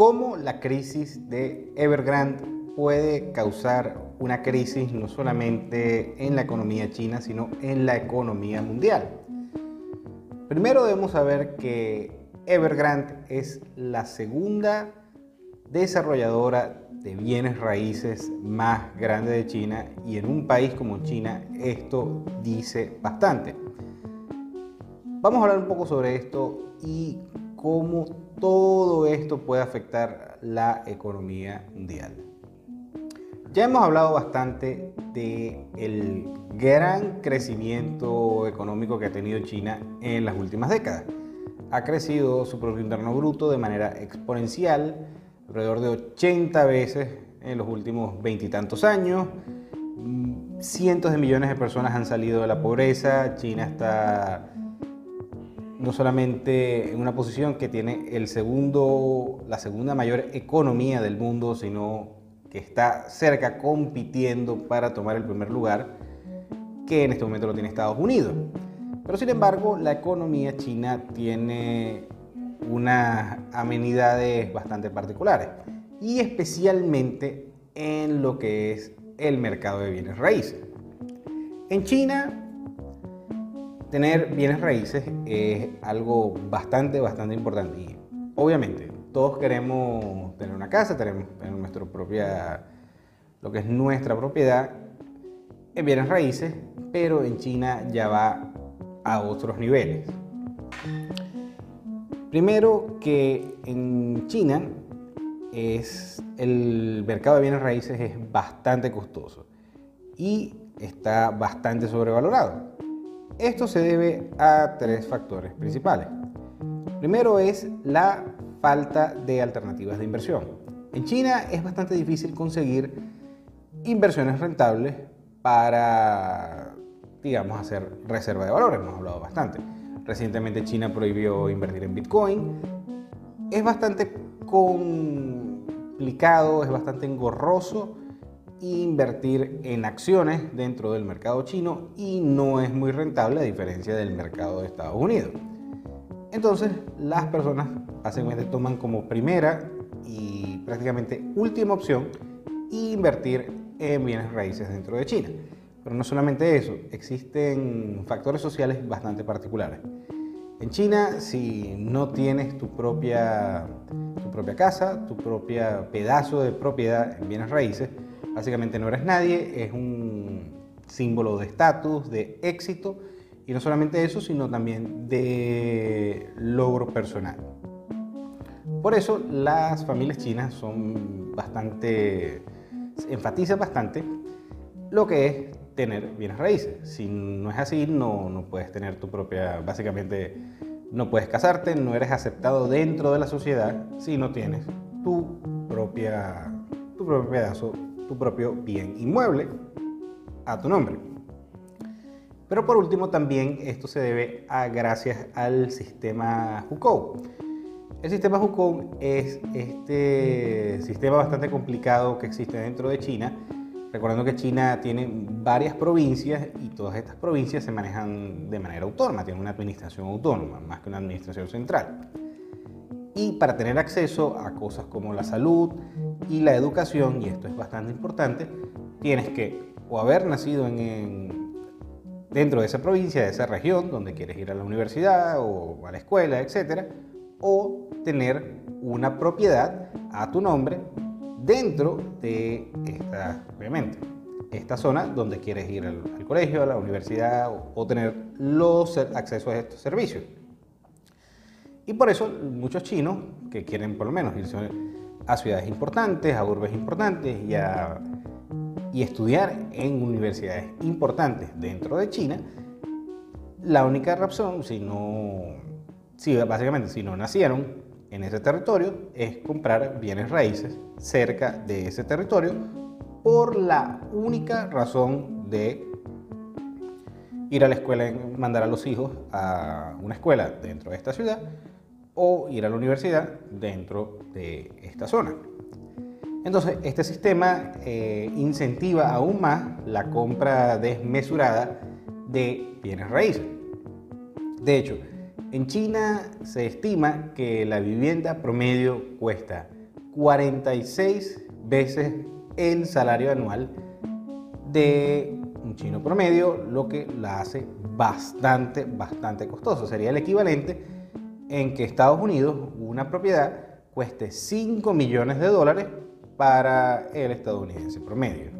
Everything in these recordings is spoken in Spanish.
cómo la crisis de Evergrande puede causar una crisis no solamente en la economía china, sino en la economía mundial. Primero debemos saber que Evergrande es la segunda desarrolladora de bienes raíces más grande de China y en un país como China esto dice bastante. Vamos a hablar un poco sobre esto y cómo todo esto puede afectar la economía mundial. Ya hemos hablado bastante de el gran crecimiento económico que ha tenido China en las últimas décadas. Ha crecido su Producto Interno Bruto de manera exponencial, alrededor de 80 veces en los últimos veintitantos años. Cientos de millones de personas han salido de la pobreza. China está no solamente en una posición que tiene el segundo, la segunda mayor economía del mundo, sino que está cerca compitiendo para tomar el primer lugar, que en este momento lo tiene Estados Unidos. Pero sin embargo, la economía china tiene unas amenidades bastante particulares y especialmente en lo que es el mercado de bienes raíces. En China tener bienes raíces es algo bastante, bastante importante. Y obviamente, todos queremos tener una casa, tenemos tener nuestra propia, lo que es nuestra propiedad en bienes raíces, pero en China ya va a otros niveles. Primero que en China es el mercado de bienes raíces es bastante costoso y está bastante sobrevalorado. Esto se debe a tres factores principales. Primero es la falta de alternativas de inversión. En China es bastante difícil conseguir inversiones rentables para, digamos, hacer reserva de valores. Hemos hablado bastante. Recientemente China prohibió invertir en Bitcoin. Es bastante complicado, es bastante engorroso invertir en acciones dentro del mercado chino y no es muy rentable a diferencia del mercado de Estados Unidos. Entonces las personas básicamente toman como primera y prácticamente última opción invertir en bienes raíces dentro de China. Pero no solamente eso, existen factores sociales bastante particulares. En China, si no tienes tu propia, tu propia casa, tu propio pedazo de propiedad en bienes raíces, Básicamente no eres nadie, es un símbolo de estatus, de éxito, y no solamente eso, sino también de logro personal. Por eso las familias chinas son bastante, enfatizan bastante lo que es tener bienes raíces. Si no es así, no, no puedes tener tu propia, básicamente no puedes casarte, no eres aceptado dentro de la sociedad si no tienes tu propia, tu propio pedazo tu propio bien inmueble a tu nombre. Pero por último también esto se debe a gracias al sistema Hukou. El sistema Hukou es este sistema bastante complicado que existe dentro de China. Recordando que China tiene varias provincias y todas estas provincias se manejan de manera autónoma, tienen una administración autónoma más que una administración central. Y para tener acceso a cosas como la salud, y la educación, y esto es bastante importante, tienes que o haber nacido en, dentro de esa provincia, de esa región donde quieres ir a la universidad o a la escuela, etc. O tener una propiedad a tu nombre dentro de esta, obviamente, esta zona donde quieres ir al, colegio, a la universidad o, tener los accesos a estos servicios. Y por eso muchos chinos que quieren por lo menos irse a ciudades importantes, a urbes importantes y, a, y estudiar en universidades importantes dentro de China, la única razón, si no, si básicamente si no nacieron en ese territorio, es comprar bienes raíces cerca de ese territorio por la única razón de ir a la escuela, mandar a los hijos a una escuela dentro de esta ciudad o ir a la universidad dentro de esta zona. Entonces, este sistema eh, incentiva aún más la compra desmesurada de bienes raíces. De hecho, en China se estima que la vivienda promedio cuesta 46 veces el salario anual de un chino promedio, lo que la hace bastante, bastante costoso. Sería el equivalente en que Estados Unidos, una propiedad, cueste 5 millones de dólares para el estadounidense promedio.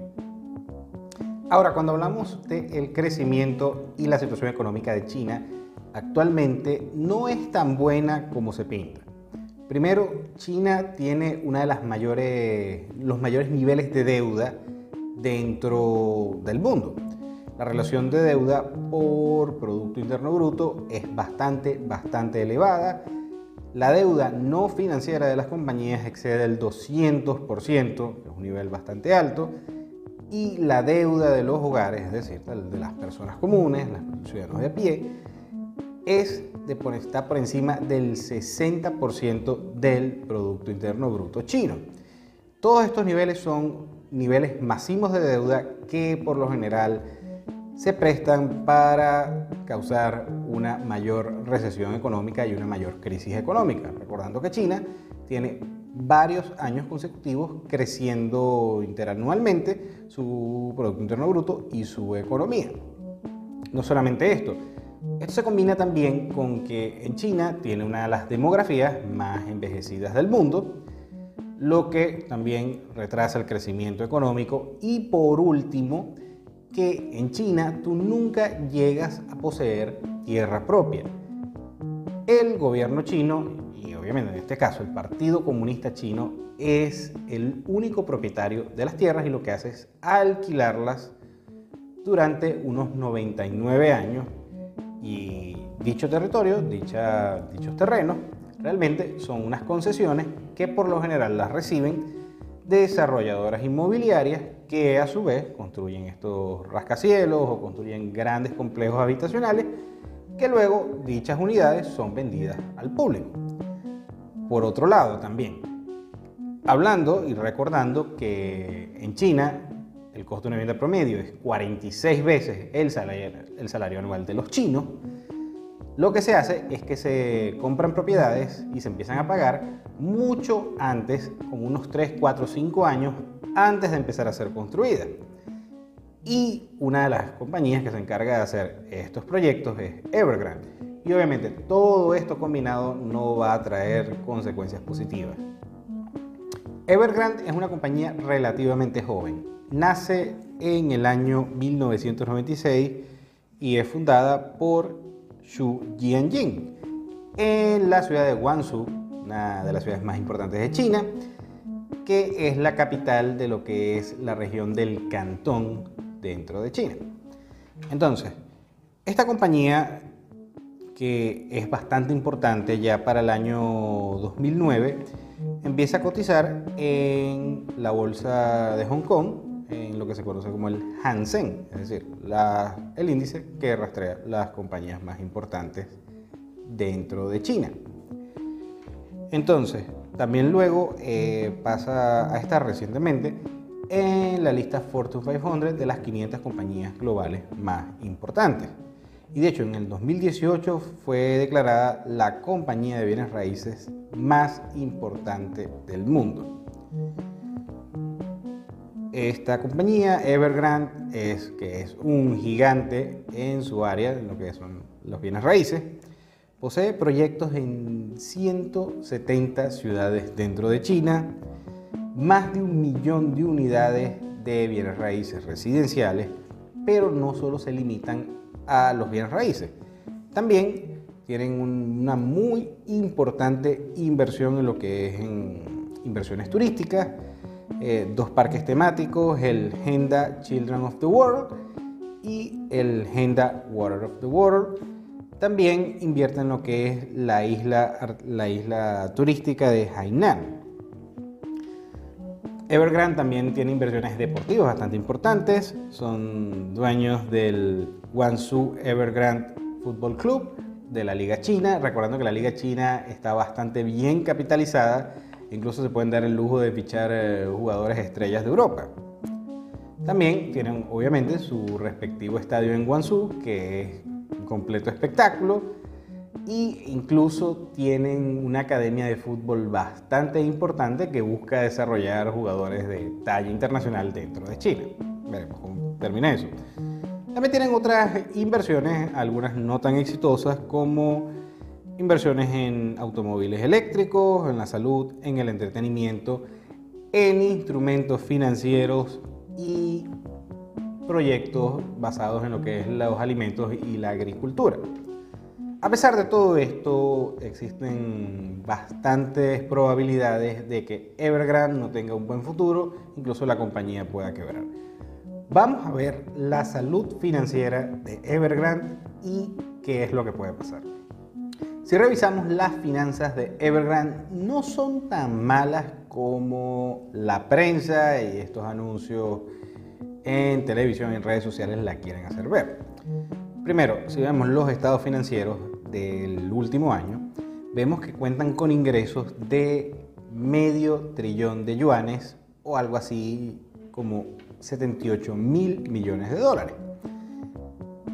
Ahora, cuando hablamos del crecimiento y la situación económica de China, actualmente no es tan buena como se pinta. Primero, China tiene una de las mayores, los mayores niveles de deuda dentro del mundo. La relación de deuda por Producto Interno Bruto es bastante, bastante elevada. La deuda no financiera de las compañías excede el 200%, que es un nivel bastante alto, y la deuda de los hogares, es decir, de las personas comunes, los ciudadanos de a pie, es está por encima del 60% del Producto Interno Bruto chino. Todos estos niveles son niveles masivos de deuda que por lo general se prestan para causar una mayor recesión económica y una mayor crisis económica. Recordando que China tiene varios años consecutivos creciendo interanualmente su Producto Interno Bruto y su economía. No solamente esto, esto se combina también con que en China tiene una de las demografías más envejecidas del mundo, lo que también retrasa el crecimiento económico y por último, que en China tú nunca llegas a poseer tierra propia. El gobierno chino, y obviamente en este caso el Partido Comunista Chino, es el único propietario de las tierras y lo que hace es alquilarlas durante unos 99 años y dicho territorio, dichos terrenos, realmente son unas concesiones que por lo general las reciben desarrolladoras inmobiliarias que a su vez construyen estos rascacielos o construyen grandes complejos habitacionales que luego dichas unidades son vendidas al público. Por otro lado también, hablando y recordando que en China el costo de una vivienda promedio es 46 veces el salario, el salario anual de los chinos, lo que se hace es que se compran propiedades y se empiezan a pagar mucho antes, como unos 3, 4, 5 años antes de empezar a ser construida. Y una de las compañías que se encarga de hacer estos proyectos es Evergrande. Y obviamente todo esto combinado no va a traer consecuencias positivas. Evergrande es una compañía relativamente joven, nace en el año 1996 y es fundada por Xu Jianjing en la ciudad de Guangzhou, una de las ciudades más importantes de China, que es la capital de lo que es la región del Cantón dentro de China. Entonces, esta compañía que es bastante importante ya para el año 2009, empieza a cotizar en la bolsa de Hong Kong en lo que se conoce como el Hansen, es decir, el índice que rastrea las compañías más importantes dentro de China. Entonces, también luego eh, pasa a estar recientemente en la lista Fortune 500 de las 500 compañías globales más importantes. Y de hecho, en el 2018 fue declarada la compañía de bienes raíces más importante del mundo. Esta compañía, Evergrande, es, que es un gigante en su área, en lo que son los bienes raíces, posee proyectos en 170 ciudades dentro de China, más de un millón de unidades de bienes raíces residenciales, pero no solo se limitan a los bienes raíces, también tienen una muy importante inversión en lo que es inversiones turísticas, eh, dos parques temáticos, el Henda Children of the World y el Henda Water of the World. También invierte en lo que es la isla, la isla turística de Hainan. Evergrande también tiene inversiones deportivas bastante importantes. Son dueños del Guangzhou Evergrande Football Club de la Liga China. Recordando que la Liga China está bastante bien capitalizada Incluso se pueden dar el lujo de fichar eh, jugadores estrellas de Europa. También tienen obviamente su respectivo estadio en Guangzhou, que es completo espectáculo. e incluso tienen una academia de fútbol bastante importante que busca desarrollar jugadores de talla internacional dentro de China. Veremos cómo termina eso. También tienen otras inversiones, algunas no tan exitosas, como inversiones en automóviles eléctricos, en la salud, en el entretenimiento, en instrumentos financieros y proyectos basados en lo que es los alimentos y la agricultura. A pesar de todo esto, existen bastantes probabilidades de que Evergrande no tenga un buen futuro, incluso la compañía pueda quebrar. Vamos a ver la salud financiera de Evergrande y qué es lo que puede pasar. Si revisamos las finanzas de Evergrande, no son tan malas como la prensa y estos anuncios en televisión y en redes sociales la quieren hacer ver. Primero, si vemos los estados financieros del último año, vemos que cuentan con ingresos de medio trillón de yuanes o algo así como 78 mil millones de dólares.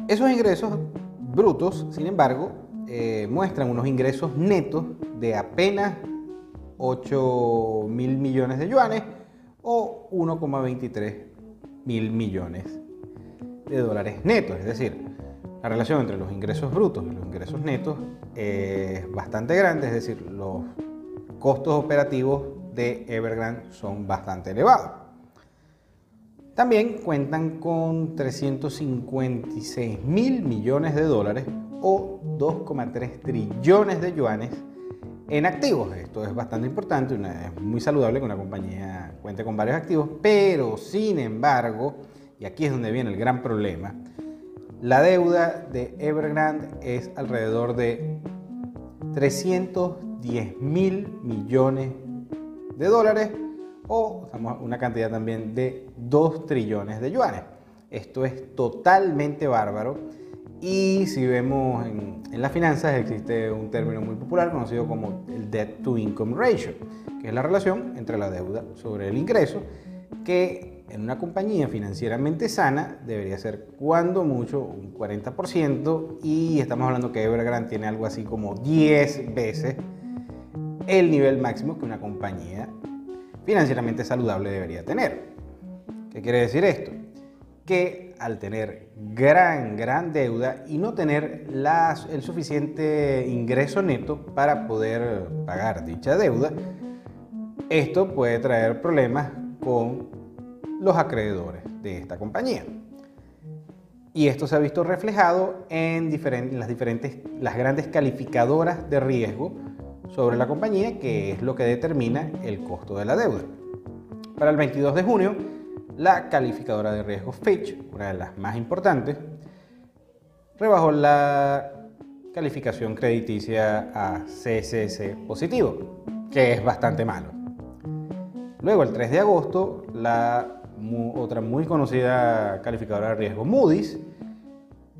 Esos ingresos brutos, sin embargo, eh, muestran unos ingresos netos de apenas 8 mil millones de yuanes o 1,23 mil millones de dólares netos. Es decir, la relación entre los ingresos brutos y los ingresos netos es bastante grande, es decir, los costos operativos de Evergrande son bastante elevados. También cuentan con 356 mil millones de dólares o 2,3 trillones de yuanes en activos. Esto es bastante importante, es muy saludable que una compañía cuente con varios activos, pero sin embargo, y aquí es donde viene el gran problema, la deuda de Evergrande es alrededor de 310 mil millones de dólares o una cantidad también de 2 trillones de yuanes. Esto es totalmente bárbaro y si vemos en, las finanzas existe un término muy popular conocido como el debt to income ratio, que es la relación entre la deuda sobre el ingreso, que en una compañía financieramente sana debería ser cuando mucho un 40% y estamos hablando que Evergrande tiene algo así como 10 veces el nivel máximo que una compañía financieramente saludable debería tener. ¿Qué quiere decir esto? Que al tener gran, gran deuda y no tener el suficiente ingreso neto para poder pagar dicha deuda, esto puede traer problemas con los acreedores de esta compañía. Y esto se ha visto reflejado en, las diferentes, las grandes calificadoras de riesgo sobre la compañía, que es lo que determina el costo de la deuda. Para el 22 de junio, la calificadora de riesgo Fitch, una de las más importantes, rebajó la calificación crediticia a CCC positivo, que es bastante malo. Luego, el 3 de agosto, la otra muy conocida calificadora de riesgo Moody's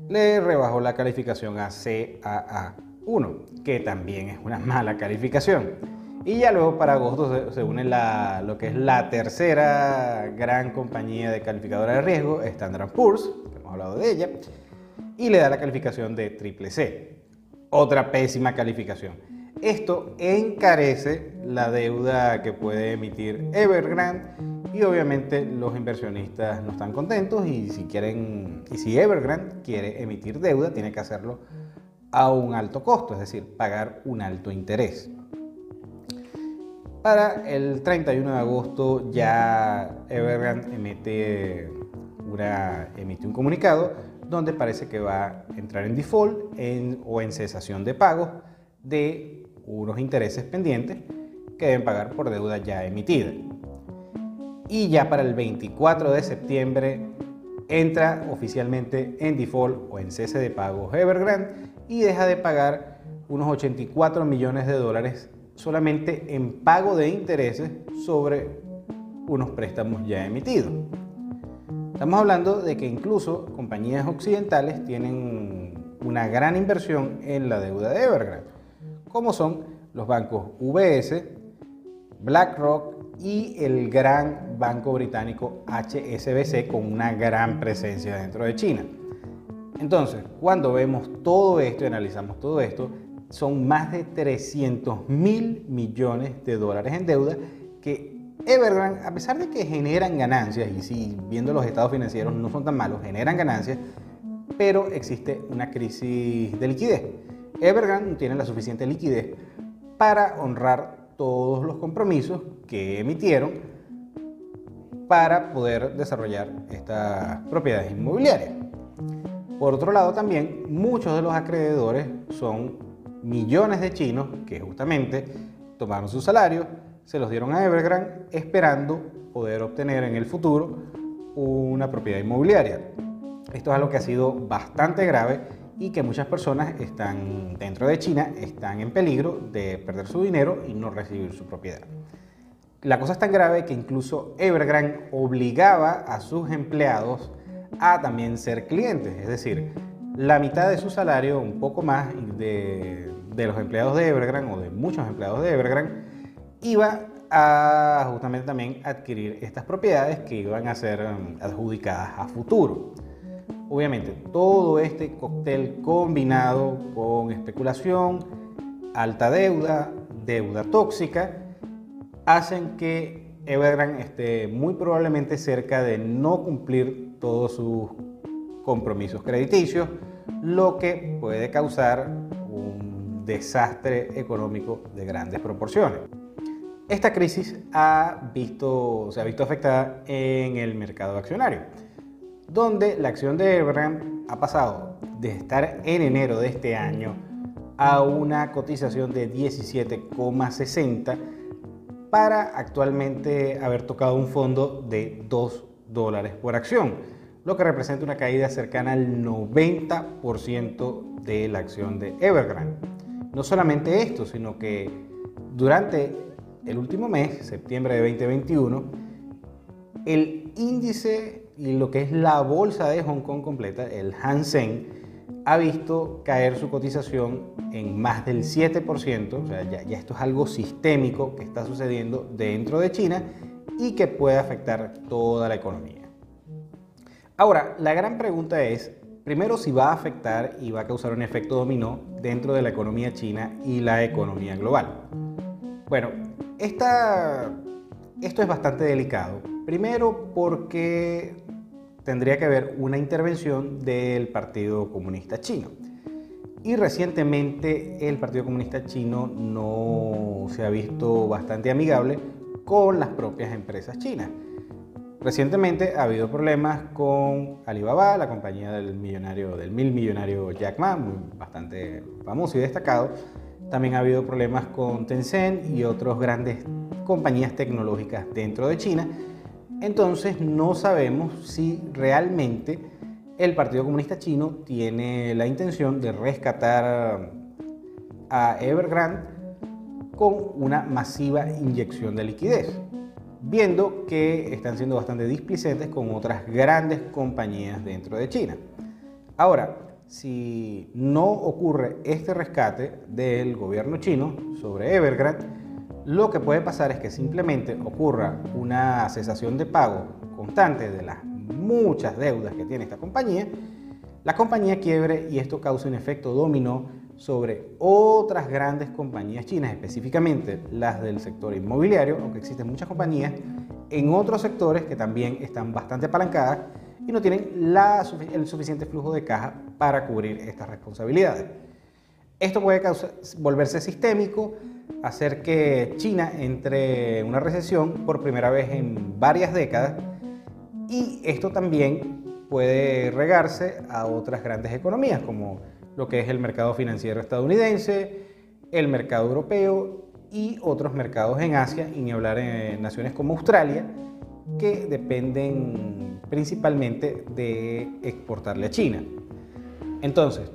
le rebajó la calificación a CAA1, que también es una mala calificación. Y ya luego para agosto se, une lo que es la tercera gran compañía de calificadora de riesgo, Standard Poor's, hemos hablado de ella, y le da la calificación de triple C. Otra pésima calificación. Esto encarece la deuda que puede emitir Evergrande y obviamente los inversionistas no están contentos y si quieren y si Evergrande quiere emitir deuda tiene que hacerlo a un alto costo, es decir, pagar un alto interés. Para el 31 de agosto ya Evergrande emite, un comunicado donde parece que va a entrar en default o en cesación de pago de unos intereses pendientes que deben pagar por deuda ya emitida. Y ya para el 24 de septiembre entra oficialmente en default o en cese de pagos Evergrande y deja de pagar unos 84 millones de dólares solamente en pago de intereses sobre unos préstamos ya emitidos. Estamos hablando de que incluso compañías occidentales tienen una gran inversión en la deuda de Evergrande, como son los bancos UBS, BlackRock y el gran banco británico HSBC con una gran presencia dentro de China. Entonces, cuando vemos todo esto y analizamos todo esto, son más de 300 mil millones de dólares en deuda que Evergrande, a pesar de que generan ganancias, y si viendo los estados financieros no son tan malos, generan ganancias, pero existe una crisis de liquidez. Evergrande no tiene la suficiente liquidez para honrar todos los compromisos que emitieron para poder desarrollar estas propiedades inmobiliarias. Por otro lado, también muchos de los acreedores son millones de chinos que justamente tomaron su salario, se los dieron a Evergrande esperando poder obtener en el futuro una propiedad inmobiliaria. Esto es algo que ha sido bastante grave y que muchas personas están dentro de China están en peligro de perder su dinero y no recibir su propiedad. La cosa es tan grave que incluso Evergrande obligaba a sus empleados a también ser clientes, es decir, la mitad de su salario, un poco más de, los empleados de Evergrande o de muchos empleados de Evergrande, iba a justamente también adquirir estas propiedades que iban a ser um, adjudicadas a futuro. Obviamente, todo este cóctel combinado con especulación, alta deuda, deuda tóxica, hacen que Evergrande esté muy probablemente cerca de no cumplir todos sus compromisos crediticios, lo que puede causar un desastre económico de grandes proporciones. Esta crisis ha visto, se ha visto afectada en el mercado accionario, donde la acción de Evergrande ha pasado de estar en enero de este año a una cotización de 17,60 para actualmente haber tocado un fondo de 2 dólares por acción, lo que representa una caída cercana al 90% de la acción de Evergrande. No solamente esto, sino que durante el último mes, septiembre de 2021, el índice y lo que es la bolsa de Hong Kong completa, el Hang Seng, ha visto caer su cotización en más del 7%, o sea, ya, ya esto es algo sistémico que está sucediendo dentro de China y que puede afectar toda la economía. Ahora, la gran pregunta es, primero, si va a afectar y va a causar un efecto dominó dentro de la economía china y la economía global. Bueno, esta, esto es bastante delicado. Primero porque tendría que haber una intervención del Partido Comunista Chino. Y recientemente el Partido Comunista Chino no se ha visto bastante amigable con las propias empresas chinas. Recientemente ha habido problemas con Alibaba, la compañía del millonario, del mil millonario Jack Ma, bastante famoso y destacado, también ha habido problemas con Tencent y otras grandes compañías tecnológicas dentro de China. Entonces no sabemos si realmente el Partido Comunista Chino tiene la intención de rescatar a Evergrande con una masiva inyección de liquidez, viendo que están siendo bastante displicentes con otras grandes compañías dentro de China. Ahora, si no ocurre este rescate del gobierno chino sobre Evergrande, lo que puede pasar es que simplemente ocurra una cesación de pago constante de las muchas deudas que tiene esta compañía, la compañía quiebre y esto causa un efecto dominó sobre otras grandes compañías chinas, específicamente las del sector inmobiliario, aunque existen muchas compañías en otros sectores que también están bastante apalancadas y no tienen el suficiente flujo de caja para cubrir estas responsabilidades. Esto puede volverse sistémico, hacer que China entre en una recesión por primera vez en varias décadas y esto también puede regarse a otras grandes economías como lo que es el mercado financiero estadounidense, el mercado europeo y otros mercados en Asia y ni hablar en naciones como Australia que dependen principalmente de exportarle a China. Entonces,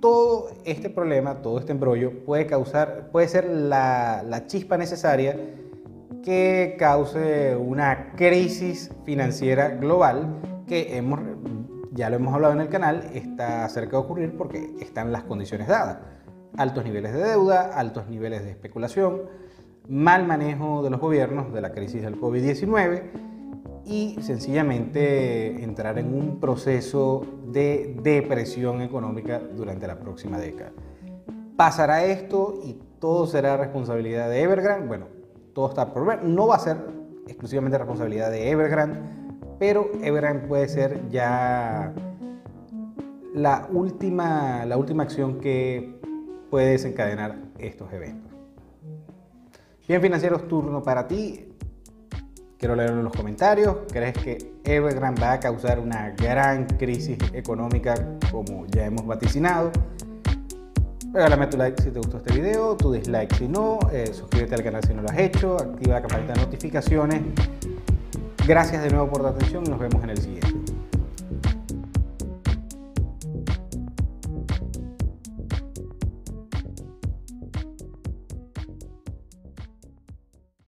todo este problema, todo este embrollo puede causar, puede ser la, la chispa necesaria que cause una crisis financiera global que hemos, ya lo hemos hablado en el canal, está cerca de ocurrir porque están las condiciones dadas. Altos niveles de deuda, altos niveles de especulación, mal manejo de los gobiernos de la crisis del COVID-19 y sencillamente entrar en un proceso de depresión económica durante la próxima década. pasará esto y todo será responsabilidad de Evergrande. Bueno, todo está por ver. No va a ser exclusivamente responsabilidad de Evergrande, pero Evergrande puede ser ya la última, la última acción que puede desencadenar estos eventos. Bien, financieros, turno para ti. Quiero leerlo en los comentarios. ¿Crees que Evergrande va a causar una gran crisis económica como ya hemos vaticinado? Regálame tu like si te gustó este video, tu dislike si no, eh, suscríbete al canal si no lo has hecho, activa la campanita de notificaciones. Gracias de nuevo por tu atención y nos vemos en el siguiente.